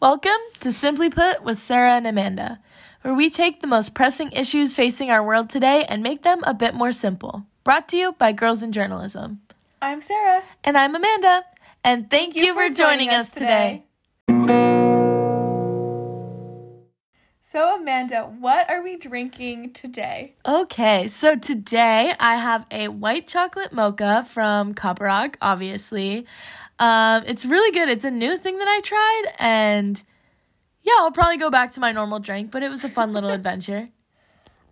Welcome to Simply Put with Sarah and Amanda, where we take the most pressing issues facing our world today and make them a bit more simple. Brought to you by Girls in Journalism. I'm Sarah. And I'm Amanda. And thank, you, for joining, us today. So, Amanda, what are we drinking today? Okay, so today I have a white chocolate mocha from Rock, obviously. Um, it's really good. It's a new thing that I tried, and yeah, I'll probably go back to my normal drink, but it was a fun little adventure.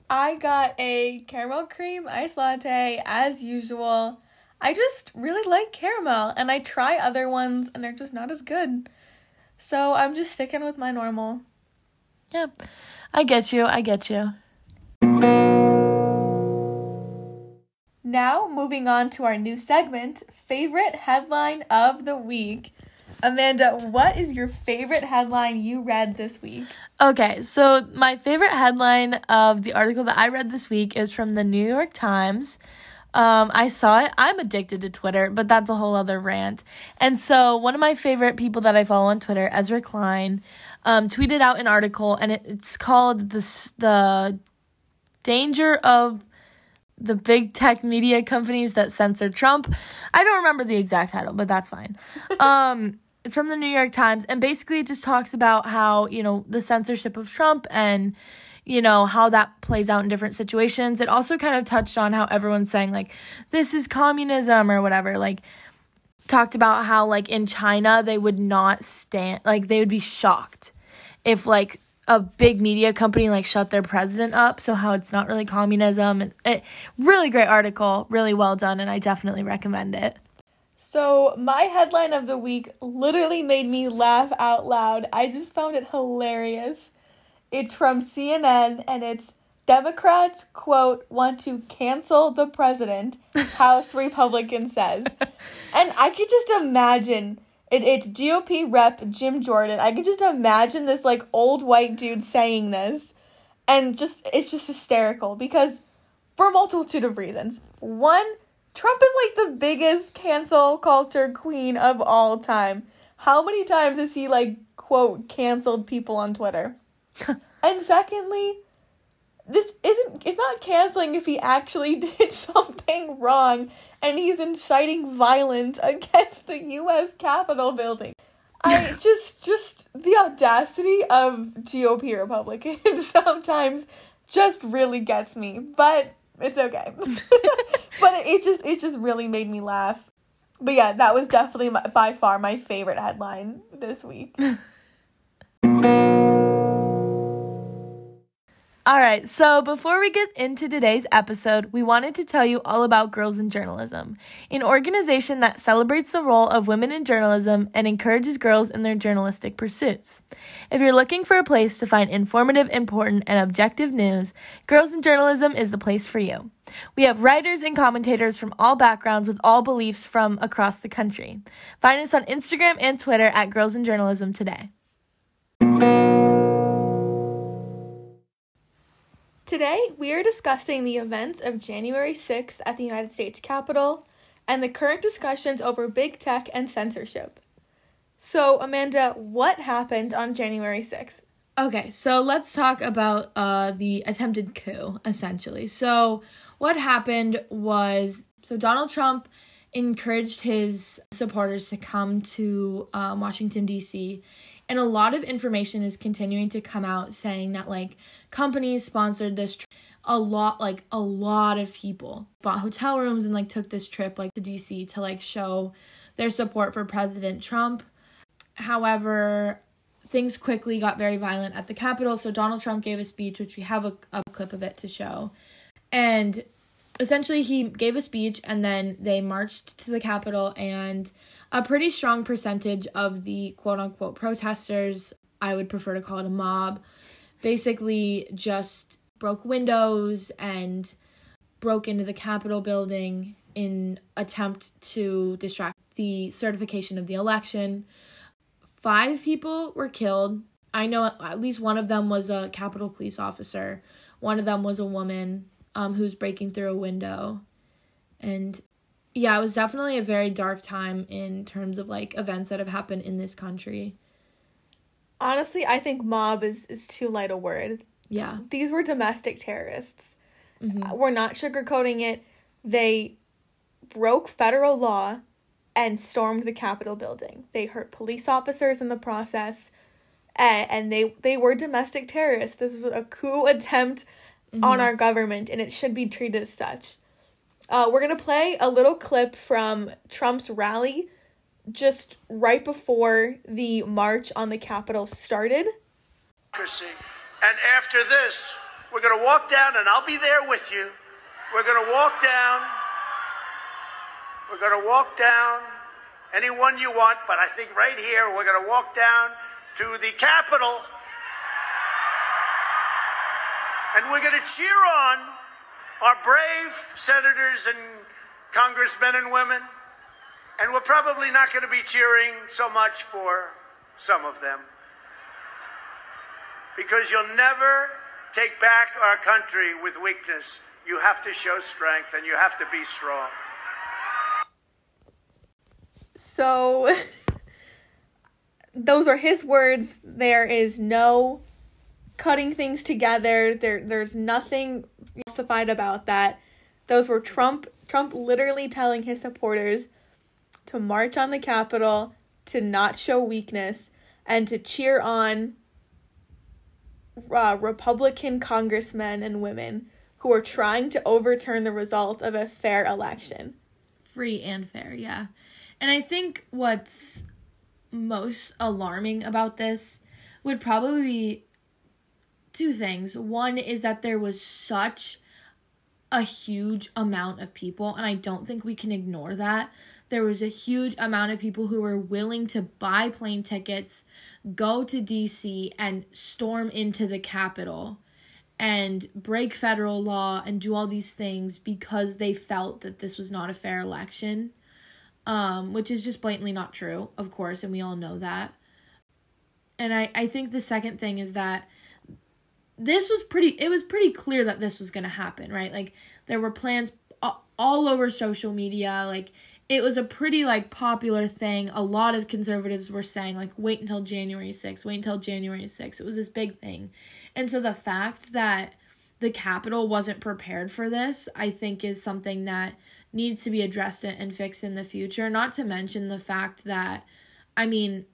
I got a caramel cream iced latte as usual. I just really like caramel, and I try other ones, and they're just not as good. So I'm just sticking with my normal. Yeah, I get you. I get you. Now, moving on to our new segment, favorite headline of the week. Amanda, what is your favorite headline you read this week? Okay, so my favorite headline of the article that I read this week is from the New York Times. Um, I saw it. I'm addicted to Twitter, but that's a whole other rant. And so, one of my favorite people that I follow on Twitter, Ezra Klein, um, tweeted out an article, and it, it's called the the danger of the big tech media companies that censor Trump. I don't remember the exact title, but that's fine. Um, it's from the New York Times, and basically it just talks about how you know the censorship of Trump and you know how that plays out in different situations. It also kind of touched on how everyone's saying like this is communism or whatever. Like talked about how like in China they would not stand like they would be shocked if like a big media company like shut their president up so how it's not really communism. It, it, really great article really well done and i definitely recommend it. So my headline of the week literally made me laugh out loud. I just found it hilarious. It's from cnn and it's democrats quote want to cancel the president house republican says. And i could just imagine it, it's GOP rep Jim Jordan. I can just imagine this like old white dude saying this. And just it's just hysterical because for a multitude of reasons. One, Trump is like the biggest cancel culture queen of all time. How many times has he like quote canceled people on Twitter? and secondly, this isn't it's not canceling if he actually did something wrong and he's inciting violence against the US Capitol building. I just just the audacity of GOP Republicans sometimes just really gets me, but it's okay. but it just it just really made me laugh. But yeah, that was definitely my, by far my favorite headline this week. All right, so before we get into today's episode, we wanted to tell you all about Girls in Journalism, an organization that celebrates the role of women in journalism and encourages girls in their journalistic pursuits. If you're looking for a place to find informative, important, and objective news, Girls in Journalism is the place for you. We have writers and commentators from all backgrounds with all beliefs from across the country. Find us on Instagram and Twitter at Girls in Journalism today. Today, we are discussing the events of January 6th at the United States Capitol and the current discussions over big tech and censorship. So, Amanda, what happened on January 6th? Okay, so let's talk about uh, the attempted coup, essentially. So, what happened was so Donald Trump encouraged his supporters to come to um, Washington, D.C., and a lot of information is continuing to come out saying that, like, companies sponsored this trip. a lot like a lot of people bought hotel rooms and like took this trip like to DC to like show their support for President Trump. However, things quickly got very violent at the Capitol, so Donald Trump gave a speech which we have a, a clip of it to show. And essentially he gave a speech and then they marched to the Capitol and a pretty strong percentage of the quote unquote protesters, I would prefer to call it a mob, basically just broke windows and broke into the Capitol building in attempt to distract the certification of the election. Five people were killed. I know at least one of them was a Capitol police officer. One of them was a woman um, who's breaking through a window. And yeah, it was definitely a very dark time in terms of like events that have happened in this country. Honestly, I think mob is, is too light a word. Yeah. These were domestic terrorists. Mhm. Uh, We're not sugarcoating it. They broke federal law and stormed the Capitol building. They hurt police officers in the process. And, and they, they were domestic terrorists. This is a coup attempt on our government, and it should be treated as such. Uh, we're going to play a little clip from Trump's rally just right before the march on the Capitol started. And after this, we're going to walk down, and I'll be there with you. We're going to walk down. We're going to walk down anyone you want, but I think right here, we're going to walk down to the Capitol. And we're going to cheer on our brave senators and congressmen and women. And we're probably not going to be cheering so much for some of them because you'll never take back our country with weakness. You have to show strength and you have to be strong. So, those are his words. There is no cutting things together. There, there's nothing falsified about that. Those were Trump. Trump literally telling his supporters to march on the Capitol, to not show weakness, and to cheer on uh, Republican congressmen and women who are trying to overturn the result of a fair election. free and fair, yeah. And I think what's most alarming about this would probably be two things. One is that there was such a huge amount of people, and I don't think we can ignore that. There was a huge amount of people who were willing to buy plane tickets, go to DC, and storm into the Capitol and break federal law and do all these things because they felt that this was not a fair election. Um, which is just blatantly not true, of course, and we all know that. And I, I think the second thing is that this was pretty it was pretty clear that this was going to happen right? Like there were plans all over social media like it was a pretty like popular thing. A lot of conservatives were saying like wait until january 6th wait until january 6th it was this big thing. And so the fact that the capitol wasn't prepared for this i think is something that needs to be addressed and fixed in the future. Not to mention the fact that i mean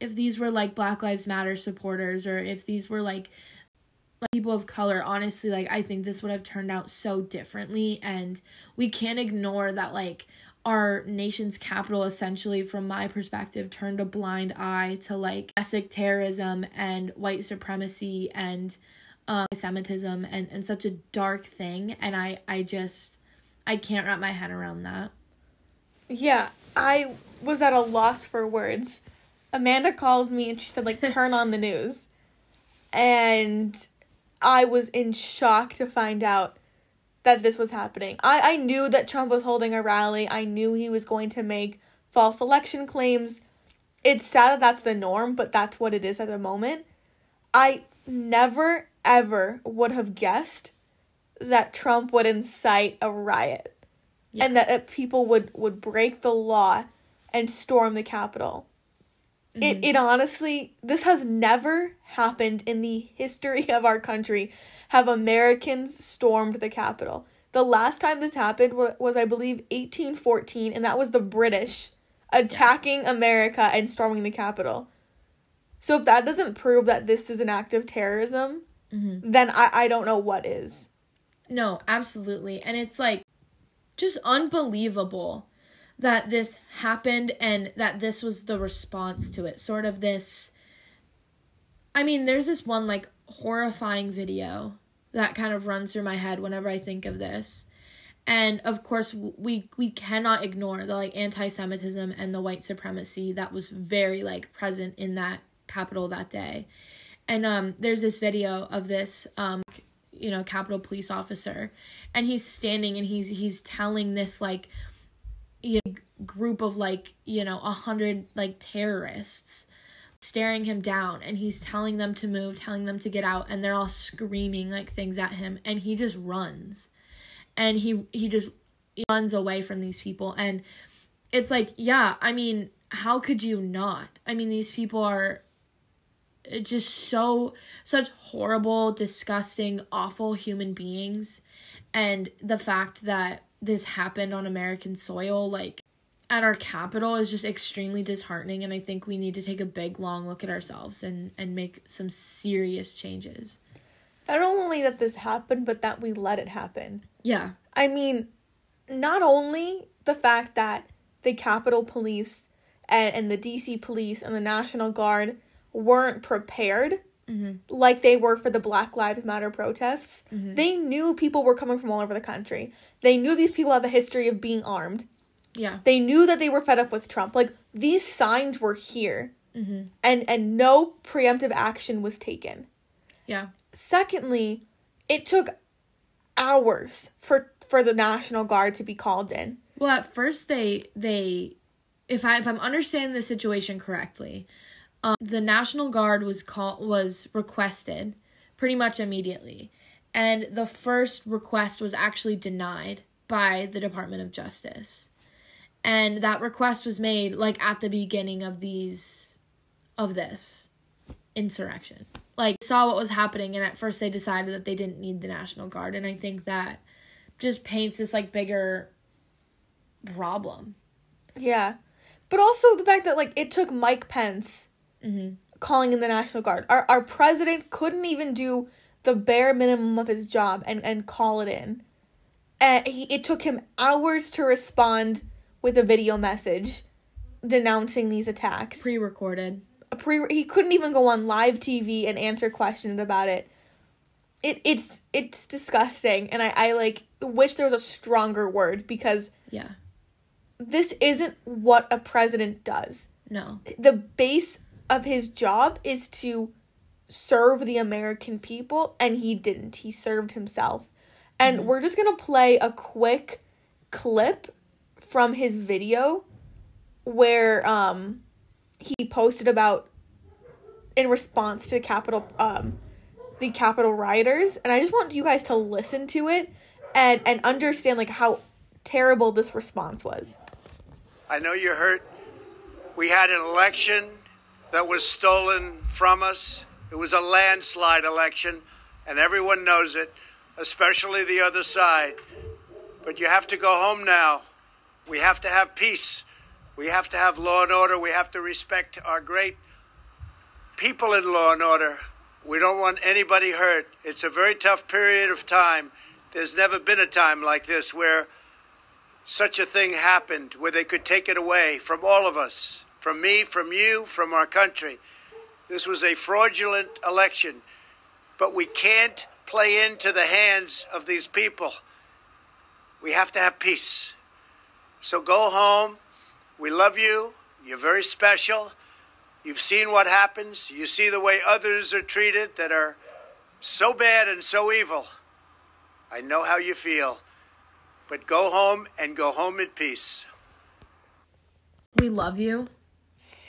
if these were like black lives matter supporters or if these were like like people of color honestly like i think this would have turned out so differently and we can't ignore that like our nation's capital essentially from my perspective turned a blind eye to like ethnic terrorism and white supremacy and um, semitism and, and such a dark thing and i i just i can't wrap my head around that Yeah, I was at a loss for words. Amanda called me and she said, like, turn on the news. And I was in shock to find out that this was happening. I, I knew that Trump was holding a rally, I knew he was going to make false election claims. It's sad that that's the norm, but that's what it is at the moment. I never, ever would have guessed that Trump would incite a riot and that uh, people would would break the law and storm the capitol it mm-hmm. it honestly this has never happened in the history of our country. Have americans stormed the capitol? The last time this happened was, was i believe 1814 and that was the british attacking america and storming the capitol. So if that doesn't prove that this is an act of terrorism mm-hmm. then I, I don't know what is. No, absolutely. And it's like just unbelievable that this happened and that this was the response to it. Sort of this I mean, there's this one like horrifying video that kind of runs through my head whenever I think of this. And of course, we we cannot ignore the like anti-Semitism and the white supremacy that was very like present in that capital that day. And um, there's this video of this um, you know capitol police officer and he's standing and he's he's telling this like you know, group of like you know a hundred like terrorists staring him down and he's telling them to move telling them to get out and they're all screaming like things at him and he just runs. And he he just runs away from these people and it's like yeah i mean how could you not? I mean these people are just so such horrible, disgusting, awful human beings and the fact that this happened on American soil like at our capital is just extremely disheartening and I think we need to take a big long look at ourselves and and make some serious changes. Not only that this happened, but that we let it happen. Yeah. I mean, not only the fact that the Capitol Police and, and the DC Police and the National Guard weren't prepared Mm-hmm. like they were for the Black Lives Matter protests. Mm-hmm. They knew people were coming from all over the country. They knew these people have a history of being armed. Yeah. They knew that they were fed up with Trump. Like these signs were here, mm-hmm. and and no preemptive action was taken. Yeah. Secondly, it took hours for for the National Guard to be called in. Well, at first they they if I if I'm understanding the situation correctly, um, the National Guard was call was requested pretty much immediately. And the first request was actually denied by the Department of Justice. And that request was made like at the beginning of these of this insurrection. Like saw what was happening and at first they decided that they didn't need the National Guard and I think that just paints this like bigger problem. Yeah. But also the fact that like it took Mike Pence Mm-hmm. calling in the National Guard. Our our president couldn't even do the bare minimum of his job and and call it in. And he, it took him hours to respond with a video message denouncing these attacks. Pre-recorded. a pre he couldn't even go on live TV and answer questions about it. It it's it's disgusting and I, I like wish there was a stronger word because Yeah. this isn't what a president does. No. The base of his job is to serve the American people and he didn't. He served himself. And we're just going to play a quick clip from his video where um he posted about in response to the Capitol um the Capitol rioters and I just want you guys to listen to it and and understand like how terrible this response was. I know you're hurt. We had an election that was stolen from us. It was a landslide election, and everyone knows it, especially the other side. But you have to go home now. We have to have peace. We have to have law and order. We have to respect our great people in law and order. We don't want anybody hurt. It's a very tough period of time. There's never been a time like this where such a thing happened where they could take it away from all of us, from me, from you, from our country. This was a fraudulent election, but we can't play into the hands of these people. We have to have peace. So go home. We love you. You're very special. You've seen what happens. You see the way others are treated that are so bad and so evil. I know how you feel. But go home and go home in peace. We love you.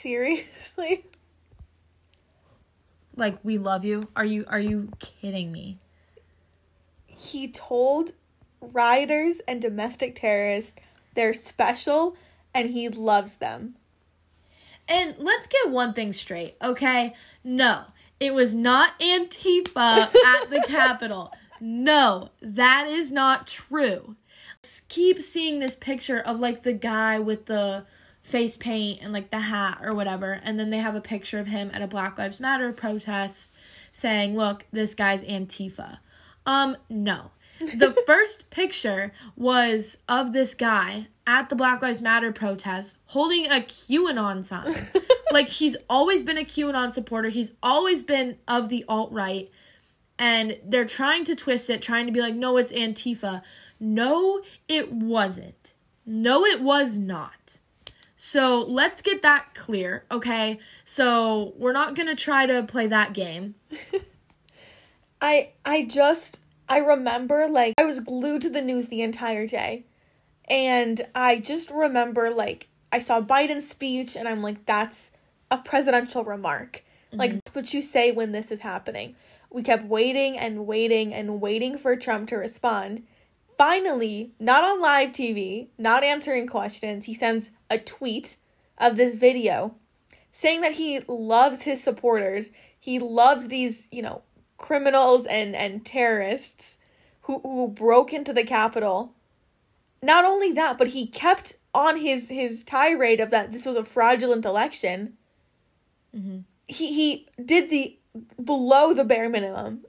Seriously? Like we love you. Are you are you kidding me? he told rioters and domestic terrorists they're special and he loves them. And let's get one thing straight, okay? No, it was not Antifa at the Capitol. No, that is not true. Keep seeing this picture of like the guy with the face paint and like the hat or whatever, and then they have a picture of him at a Black Lives Matter protest saying, "Look, this guy's Antifa." Um, no. The first picture was of this guy at the Black Lives Matter protest holding a QAnon sign. like he's always been a QAnon supporter. He's always been of the alt right. And they're trying to twist it, trying to be like, no, it's Antifa. No, it wasn't. No, it was not. So let's get that clear, okay? So we're not gonna try to play that game. I I just I remember like I was glued to the news the entire day. And I just remember like I saw Biden's speech and I'm like that's a presidential remark. Mm-hmm. Like that's what you say when this is happening. We kept waiting and waiting and waiting for Trump to respond. Finally, not on live TV, not answering questions, he sends a tweet of this video saying that he loves his supporters. He loves these, you know, criminals and and terrorists who who broke into the Capitol. Not only that, but he kept on his his tirade of that this was a fraudulent election. Mm-hmm. He he did the below the bare minimum.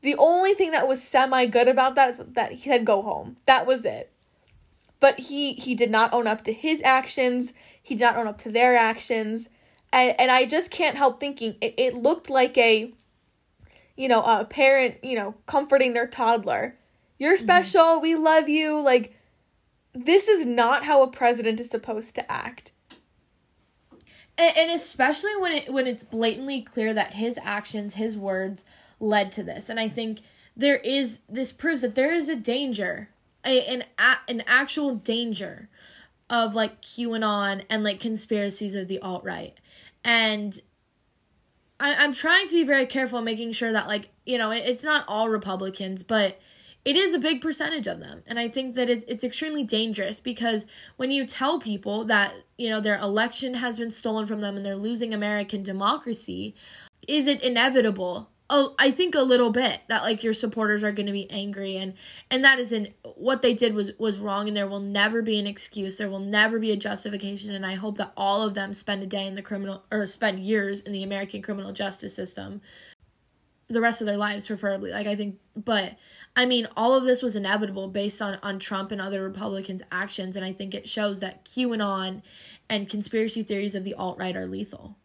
The only thing that was semi good about that that he said go home. That was it. But he he did not own up to his actions. He did not own up to their actions. And and I just can't help thinking it, it looked like a you know, a parent, you know, comforting their toddler. You're special, mm-hmm. we love you. Like this is not how a president is supposed to act. And, and especially when it when it's blatantly clear that his actions, his words led to this. And I think there is this proves that there is a danger, a, an an actual danger of like QAnon and like conspiracies of the alt right. And I, I'm trying to be very careful making sure that like, you know, it, it's not all Republicans, but it is a big percentage of them. And I think that it's, it's extremely dangerous because when you tell people that, you know, their election has been stolen from them and they're losing American democracy, is it inevitable? Oh, I think a little bit that like your supporters are going to be angry and and that isn't what they did was was wrong and there will never be an excuse. There will never be a justification and I hope that all of them spend a day in the criminal or spend years in the American criminal justice system the rest of their lives preferably. Like I think but I mean, all of this was inevitable based on, on Trump and other Republicans' actions, and I think it shows that QAnon and conspiracy theories of the alt right are lethal.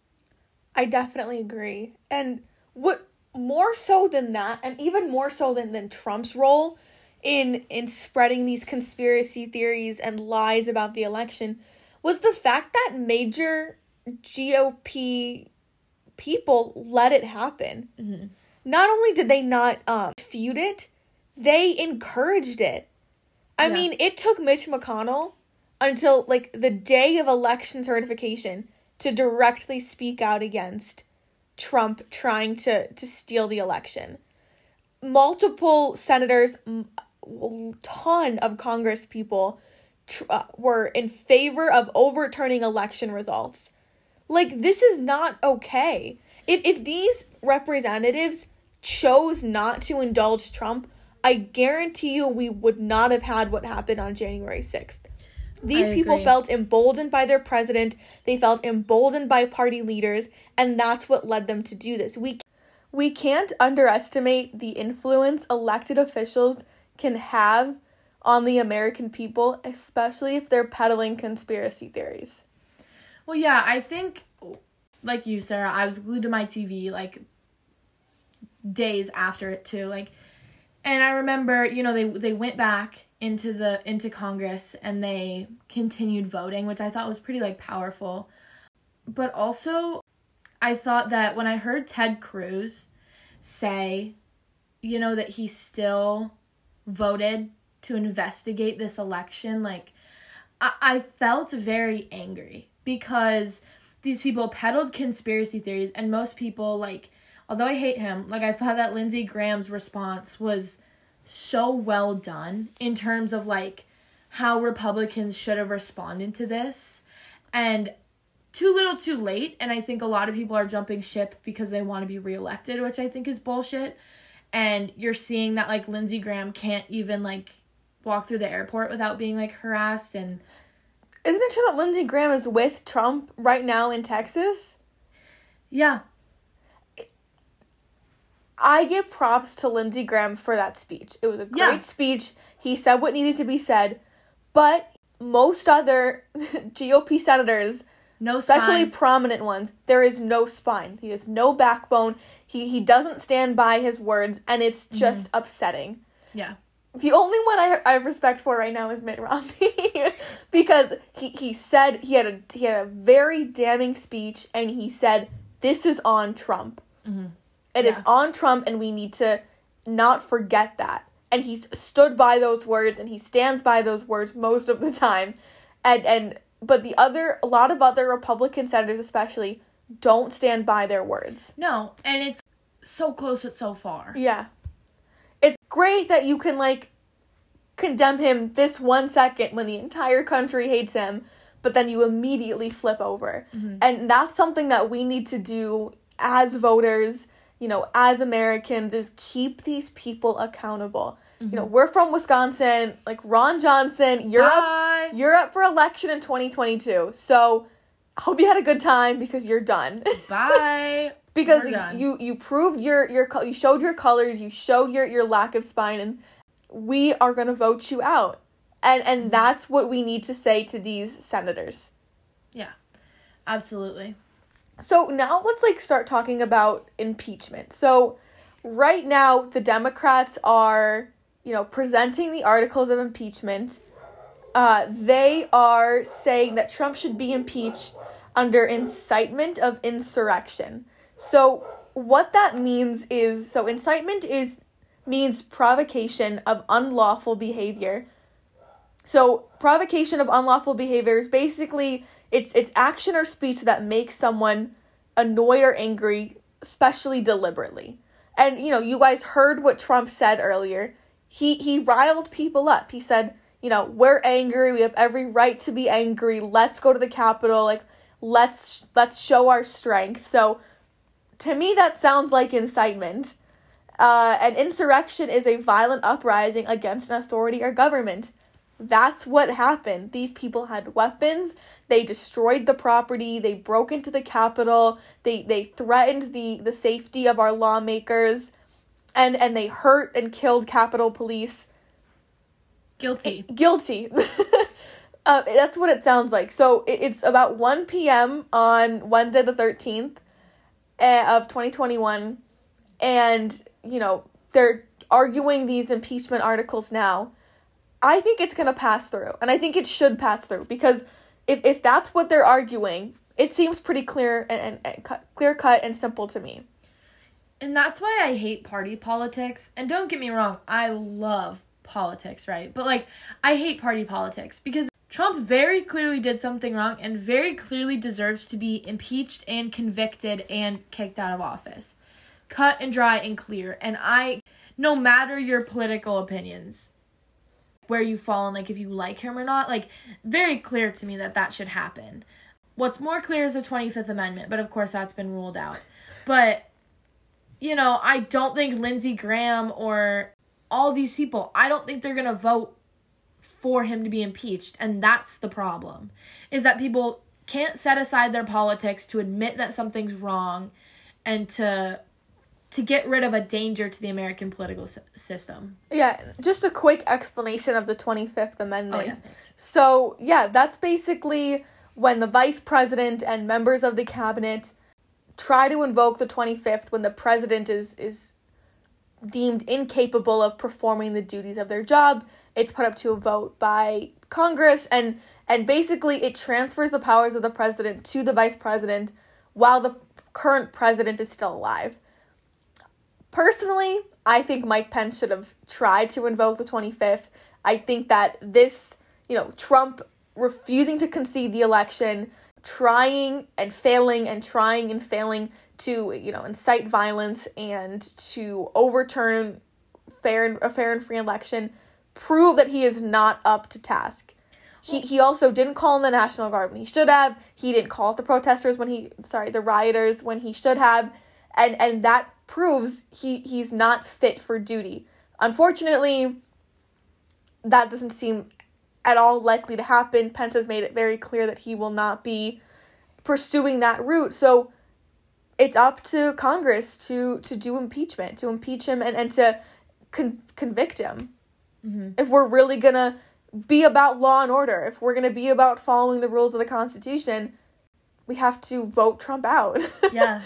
I definitely agree. And what more so than that, and even more so than, than Trump's role in in spreading these conspiracy theories and lies about the election was the fact that major GOP people let it happen. Mm-hmm. Not only did they not um, feud it, they encouraged it. I yeah. mean, it took Mitch McConnell until like the day of election certification to directly speak out against Trump trying to to steal the election. Multiple senators, a ton of Congress people tr- uh, were in favor of overturning election results. Like this is not okay. If if these representatives chose not to indulge Trump, I guarantee you we would not have had what happened on January 6th. These people felt emboldened by their president, they felt emboldened by party leaders, and that's what led them to do this. We we can't underestimate the influence elected officials can have on the American people, especially if they're peddling conspiracy theories. Well, yeah, I think like you, Sarah, I was glued to my TV like days after it too. Like and I remember, you know, they they went back into the into Congress and they continued voting, which I thought was pretty like powerful. But also I thought that when I heard Ted Cruz say, you know, that he still voted to investigate this election, like I, I felt very angry because these people peddled conspiracy theories and most people like although I hate him, like I thought that Lindsey Graham's response was so well done in terms of like how Republicans should have responded to this. And too little too late and I think a lot of people are jumping ship because they want to be reelected, which I think is bullshit. And you're seeing that like Lindsey Graham can't even like walk through the airport without being like harassed and isn't it true that Lindsey Graham is with Trump right now in Texas? Yeah, I give props to Lindsey Graham for that speech. It was a great yeah. speech. He said what needed to be said, but most other GOP senators, no especially spine. prominent ones, there is no spine. He has no backbone. He he doesn't stand by his words, and it's mm-hmm. just mm-hmm. upsetting. Yeah. The only one I, I have respect for right now is Mitt Romney because he, he said he had a he had a very damning speech and he said this is on Trump. Mm-hmm. It yeah. is on Trump, and we need to not forget that. And he's stood by those words, and he stands by those words most of the time. And and but the other, a lot of other Republican senators, especially, don't stand by their words. No, and it's so close but so far. Yeah, it's great that you can like condemn him this one second when the entire country hates him, but then you immediately flip over. Mm-hmm. And that's something that we need to do as voters, you know, as Americans is keep these people accountable. You know, mm-hmm. we're from Wisconsin, like Ron Johnson, you're up you're up for election in 2022. So, I hope you had a good time because you're done. Bye. because done. you you proved your your you showed your colors, you showed your your lack of spine and we are going to vote you out. And and mm-hmm. that's what we need to say to these senators. Yeah. Absolutely. So now let's like start talking about impeachment. So right now the Democrats are, you know, presenting the articles of impeachment. Uh, they are saying that Trump should be impeached under incitement of insurrection. So what that means is so incitement is means provocation of unlawful behavior. So provocation of unlawful behavior is basically it's it's action or speech that makes someone annoyed or angry, especially deliberately. And you know, you guys heard what Trump said earlier. He he riled people up. He said, you know, we're angry. We have every right to be angry. Let's go to the Capitol. Like let's let's show our strength. So to me that sounds like incitement. Uh, an insurrection is a violent uprising against an authority or government. That's what happened. These people had weapons. They destroyed the property. They broke into the Capitol. They they threatened the the safety of our lawmakers, and and they hurt and killed Capitol Police. Guilty. Guilty. uh, that's what it sounds like. So it, it's about one p.m. on Wednesday the thirteenth of twenty twenty one, and you know they're arguing these impeachment articles now. I think it's going to pass through. And I think it should pass through because if, if that's what they're arguing, it seems pretty clear and, and, and cut, clear cut and simple to me. And that's why I hate party politics. And don't get me wrong, I love politics, right? But like, I hate party politics because Trump very clearly did something wrong and very clearly deserves to be impeached and convicted and kicked out of office. Cut and dry and clear. And I, no matter your political opinions, where you fall and like if you like him or not, like, very clear to me that that should happen. What's more clear is the 25th Amendment, but of course that's been ruled out. But you know, I don't think Lindsey Graham or all these people, I don't think they're going to vote for him to be impeached. And that's the problem. Is that people can't set aside their politics to admit that something's wrong and to to get rid of a danger to the American political s- system. Yeah, just a quick explanation of the 25th Amendment. Oh, yeah. So, yeah, that's basically when the vice president and members of the cabinet try to invoke the 25th when the president is is deemed incapable of performing the duties of their job. It's put up to a vote by Congress and and basically it transfers the powers of the president to the vice president while the current president is still alive. Personally, I think Mike Pence should have tried to invoke the 25th. I think that this, you know, Trump refusing to concede the election, trying and failing and trying and failing to, you know, incite violence and to overturn fair a fair and free election prove that he is not up to task. He he also didn't call in the National Guard when he should have. He didn't call the protesters when he sorry, the rioters when he should have. And and that proves he he's not fit for duty. Unfortunately, that doesn't seem at all likely to happen. Pence has made it very clear that he will not be pursuing that route. So it's up to Congress to to do impeachment, to impeach him and, and to con- convict him. Mm-hmm. If we're really going to be about law and order, if we're going to be about following the rules of the Constitution, we have to vote Trump out. yeah.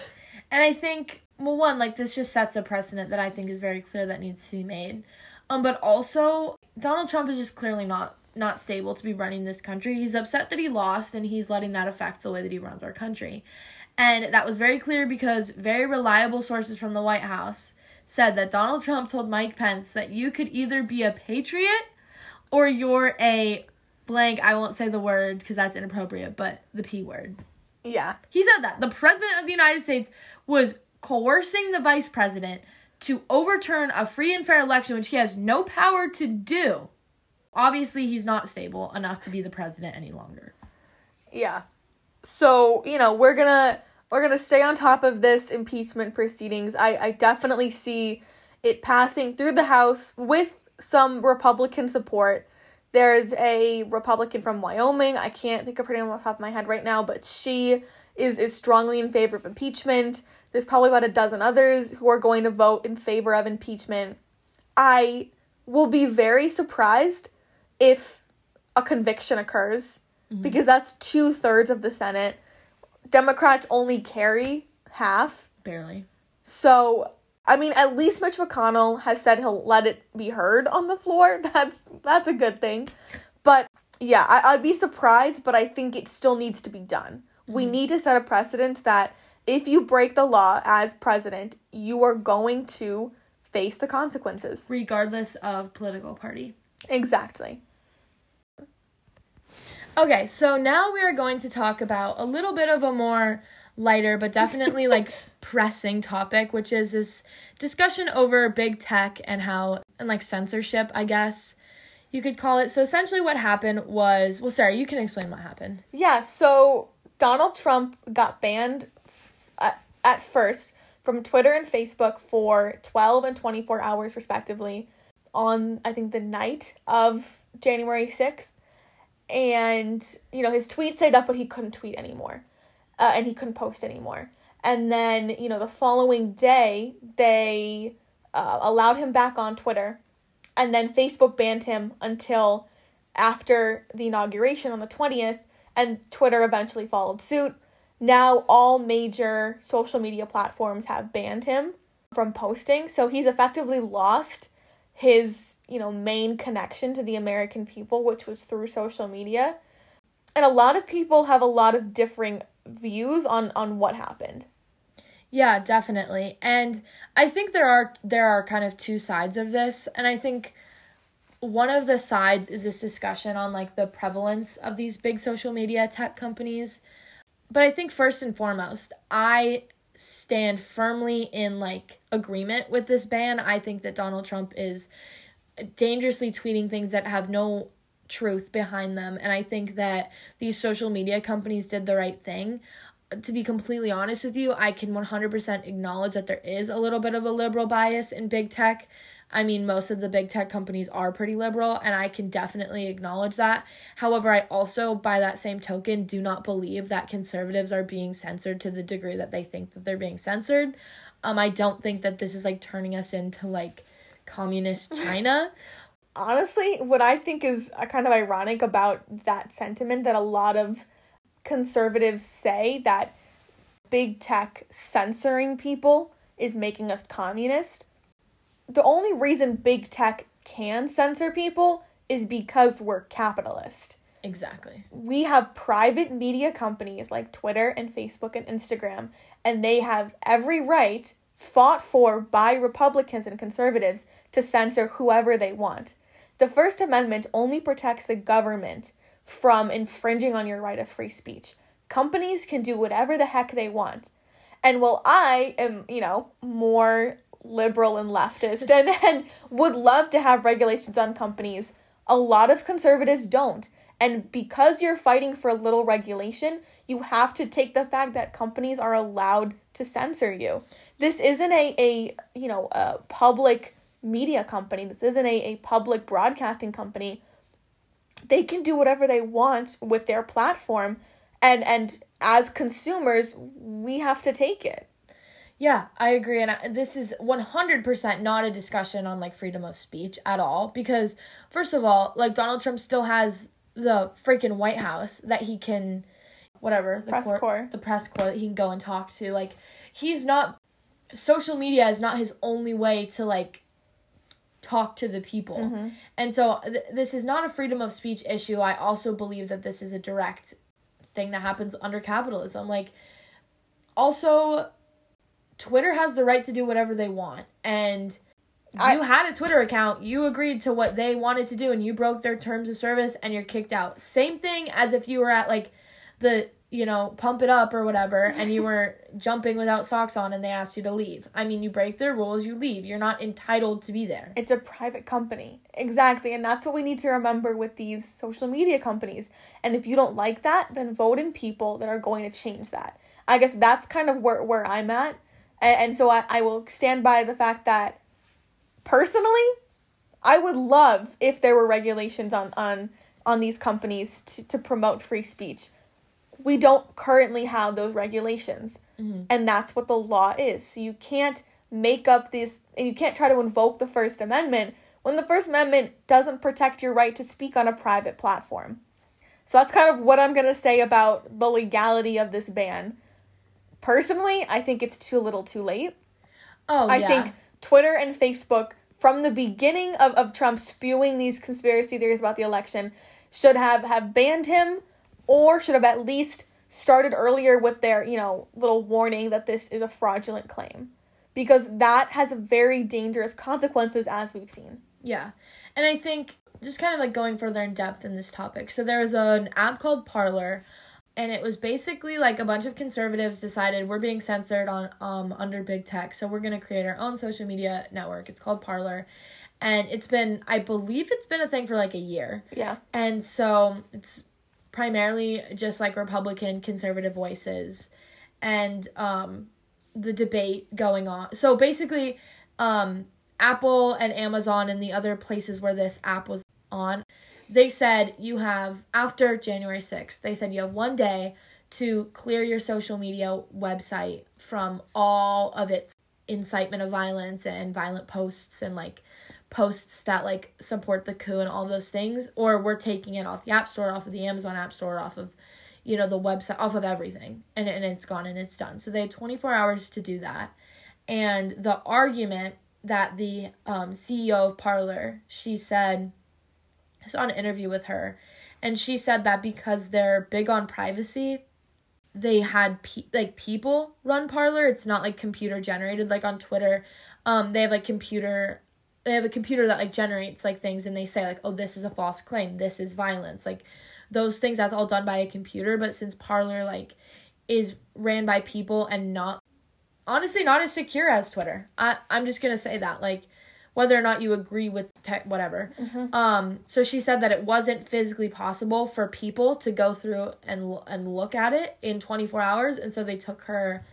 And I think well one like this just sets a precedent that I think is very clear that needs to be made. Um but also Donald Trump is just clearly not not stable to be running this country. He's upset that he lost and he's letting that affect the way that he runs our country. And that was very clear because very reliable sources from the White House said that Donald Trump told Mike Pence that you could either be a patriot or you're a blank, I won't say the word because that's inappropriate, but the P word. yeah. He said that. The president of the United States was coercing the vice president to overturn a free and fair election, which he has no power to do. Obviously, he's not stable enough to be the president any longer. Yeah. So, you know, we're going to we're going to stay on top of this impeachment proceedings. I I definitely see it passing through the House with some Republican support. There's a Republican from Wyoming. I can't think of her name off the top of my head right now, but she is is strongly in favor of impeachment. There's probably about a dozen others who are going to vote in favor of impeachment. I will be very surprised if a conviction occurs mm-hmm. because that's two thirds of the Senate. Democrats only carry half. Barely. So, I mean, at least Mitch McConnell has said he'll let it be heard on the floor. That's that's a good thing. But yeah, I, I'd be surprised, but I think it still needs to be done. Mm-hmm. We need to set a precedent that if you break the law as president, you are going to face the consequences. Regardless of political party. Exactly. Okay, so now we are going to talk about a little bit of a more lighter, but definitely like pressing topic, which is this discussion over big tech and how, and like censorship, I guess you could call it. So essentially, what happened was well, Sarah, you can explain what happened. Yeah, so Donald Trump got banned at first from Twitter and Facebook for 12 and 24 hours, respectively, on I think the night of January 6th. And, you know, his tweets stayed up, but he couldn't tweet anymore. Uh, and he couldn't post anymore. And then, you know, the following day, they uh, allowed him back on Twitter. And then Facebook banned him until after the inauguration on the 20th. And Twitter eventually followed suit now all major social media platforms have banned him from posting. So he's effectively lost his, you know, main connection to the American people, which was through social media. And a lot of people have a lot of differing views on on what happened. Yeah, definitely. And I think there are there are kind of two sides of this, and I think one of the sides is this discussion on like the prevalence of these big social media tech companies but I think first and foremost, I stand firmly in like agreement with this ban. I think that Donald Trump is dangerously tweeting things that have no truth behind them and I think that these social media companies did the right thing. To be completely honest with you, I can 100% acknowledge that there is a little bit of a liberal bias in big tech I mean, most of the big tech companies are pretty liberal, and I can definitely acknowledge that. However, I also, by that same token, do not believe that conservatives are being censored to the degree that they think that they're being censored. Um, I don't think that this is like turning us into like communist China. Honestly, what I think is uh, kind of ironic about that sentiment that a lot of conservatives say that big tech censoring people is making us communist the only reason big tech can censor people is because we're capitalist. Exactly. We have private media companies like Twitter and Facebook and Instagram, and they have every right, fought for by Republicans and conservatives, to censor whoever they want. The First Amendment only protects the government from infringing on your right of free speech. Companies can do whatever the heck they want. And while I am, you know, more liberal and leftist and, and would love to have regulations on companies. A lot of conservatives don't. And because you're fighting for a little regulation, you have to take the fact that companies are allowed to censor you. This isn't a, a you know, a public media company. This isn't a, a public broadcasting company. They can do whatever they want with their platform and and as consumers, we have to take it. Yeah, I agree. And I, this is 100% not a discussion on like freedom of speech at all. Because, first of all, like Donald Trump still has the freaking White House that he can, whatever, the press court, corps. the press corps that he can go and talk to. Like, he's not, social media is not his only way to like talk to the people. Mm-hmm. And so th- this is not a freedom of speech issue. I also believe that this is a direct thing that happens under capitalism. Like, also Twitter has the right to do whatever they want. And I, you had a Twitter account, you agreed to what they wanted to do, and you broke their terms of service and you're kicked out. Same thing as if you were at like the you know, pump it up or whatever, and you were jumping without socks on and they asked you to leave. I mean, you break their rules, you leave. You're not entitled to be there. It's a private company. Exactly. And that's what we need to remember with these social media companies. And if you don't like that, then vote in people that are going to change that. I guess that's kind of where, where I'm at. And, and so I, I will stand by the fact that personally, I would love if there were regulations on, on, on these companies to, to promote free speech we don't currently have those regulations. Mm-hmm. And that's what the law is. So you can't make up these, and you can't try to invoke the First Amendment when the First Amendment doesn't protect your right to speak on a private platform. So that's kind of what I'm going to say about the legality of this ban. Personally, I think it's too little too late. Oh, I yeah. think Twitter and Facebook, from the beginning of, of Trump spewing these conspiracy theories about the election, should have, have banned him or should have at least started earlier with their, you know, little warning that this is a fraudulent claim. Because that has very dangerous consequences as we've seen. Yeah. And I think just kind of like going further in depth in this topic. So there was an app called Parler and it was basically like a bunch of conservatives decided we're being censored on um under big tech, so we're going to create our own social media network. It's called Parler. And it's been I believe it's been a thing for like a year. Yeah. And so it's primarily just like Republican conservative voices and um, the debate going on. So basically, um, Apple and Amazon and the other places where this app was on, they said you have, after January 6th, they said you have one day to clear your social media website from all of its incitement of violence and violent posts and like posts that like support the coup and all those things or we're taking it off the app store off of the amazon app store off of you know the website off of everything. And, and it's gone and it's done. So they had 24 hours to do that. And the argument that the um, ceo of parler she said saw an interview with her and she said that because they're big on privacy they had pe- like people run parler. It's not like computer generated like on twitter. Um they have like computer they have a computer that like generates like things and they say like oh this is a false claim. This is violence. Like those things that's all done by a computer. But since parler like is ran by people and not honestly not as secure as twitter i i'm just gonna say that like whether or not you agree with tech whatever mm-hmm. um so she said that it wasn't physically possible for people to go through and and look at it in 24 hours and so they took her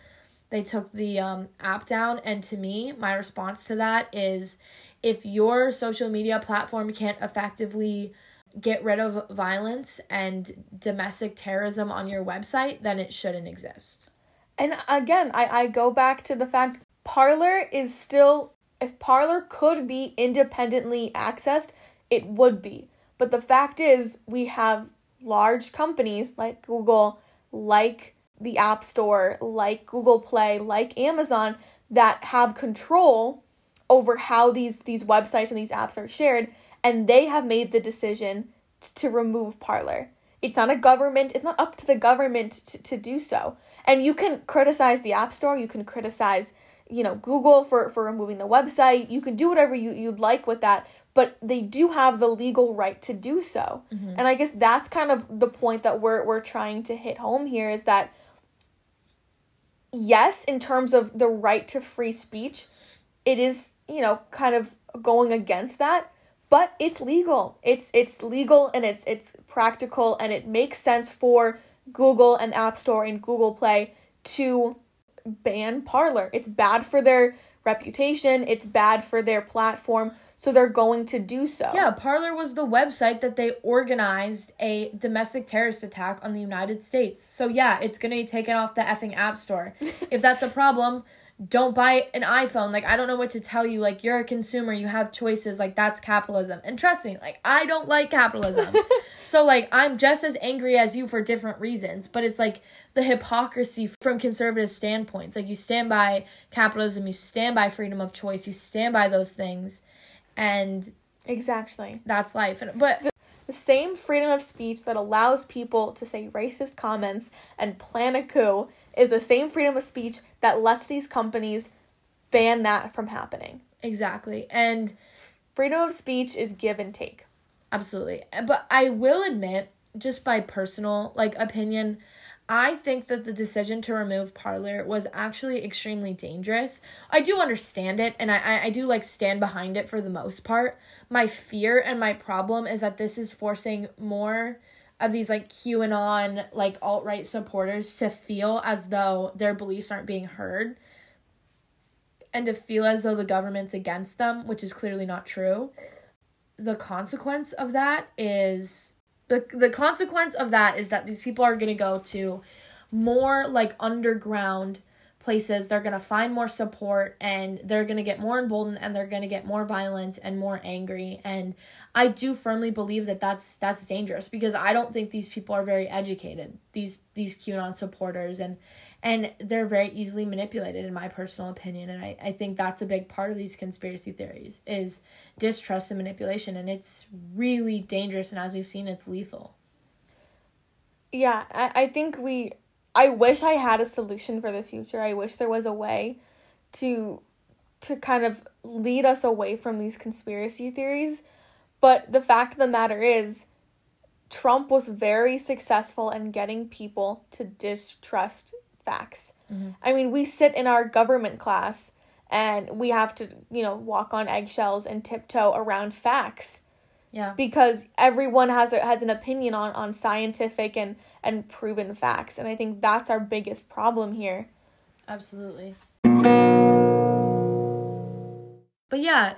they took the um, app down and to me my response to that is if your social media platform can't effectively get rid of violence and domestic terrorism on your website, then it shouldn't exist. And again, I, I go back to the fact Parler is still, if Parler could be independently accessed, it would be. But the fact is, we have large companies like Google, like the App Store, like Google Play, like Amazon that have control over how these these websites and these apps are shared and they have made the decision t- to remove Parler. It's not a government, it's not up to the government to, to do so. And you can criticize the App Store, you can criticize, you know, Google for, for removing the website. You can do whatever you, you'd like with that, but they do have the legal right to do so. Mm-hmm. And I guess that's kind of the point that we're we're trying to hit home here is that yes, in terms of the right to free speech, it is, you know, kind of going against that, but it's legal. It's it's legal and it's it's practical and it makes sense for Google and App Store and Google Play to ban Parler. It's bad for their reputation, it's bad for their platform, so they're going to do so. Yeah, Parler was the website that they organized a domestic terrorist attack on the United States. So yeah, it's going to be taken off the effing App Store. if that's a problem, don't buy an iPhone. Like, I don't know what to tell you. Like, you're a consumer, you have choices. Like, that's capitalism. And trust me, like, I don't like capitalism. so, like, I'm just as angry as you for different reasons. But it's like the hypocrisy from conservative standpoints. Like, you stand by capitalism, you stand by freedom of choice, you stand by those things. And exactly. That's life. And, but. The- the same freedom of speech that allows people to say racist comments and plan a coup is the same freedom of speech that lets these companies ban that from happening. Exactly. And freedom of speech is give and take. Absolutely. But I will admit, just by personal like opinion, I think that the decision to remove Parler was actually extremely dangerous. I do understand it and I, I do like stand behind it for the most part. My fear and my problem is that this is forcing more of these like QAnon, like alt right supporters to feel as though their beliefs aren't being heard and to feel as though the government's against them, which is clearly not true. The consequence of that is the the consequence of that is that these people are going to go to more like underground places. They're going to find more support and they're going to get more emboldened and they're going to get more violent and more angry. And i do firmly believe that that's that's dangerous because i don't think these people are very educated these these qanon supporters. And and they're very easily manipulated in my personal opinion. And I, I think that's a big part of these conspiracy theories is distrust and manipulation. And it's really dangerous. And as we've seen it's lethal. Yeah I, I think we i wish i had a solution for the future. I wish there was a way to to kind of lead us away from these conspiracy theories. But the fact of the matter is trump was very successful in getting people to distrust facts. Mm-hmm. I mean, we sit in our government class and we have to, you know, walk on eggshells and tiptoe around facts. Yeah. Because everyone has a, has an opinion on on scientific and and proven facts, and I think that's our biggest problem here. Absolutely. But yeah,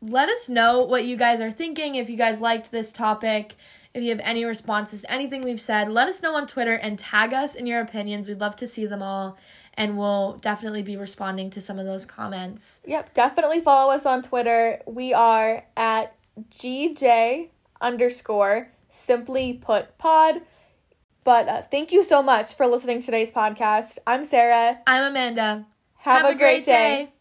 let us know what you guys are thinking if you guys liked this topic if you have any responses to anything we've said, let us know on Twitter and tag us in your opinions. We'd love to see them all, and we'll definitely be responding to some of those comments. Yep, definitely follow us on Twitter. We are at GJ underscore simply put pod. But uh, thank you so much for listening to today's podcast. I'm Sarah. I'm Amanda. Have, have a, a, great, great day. day.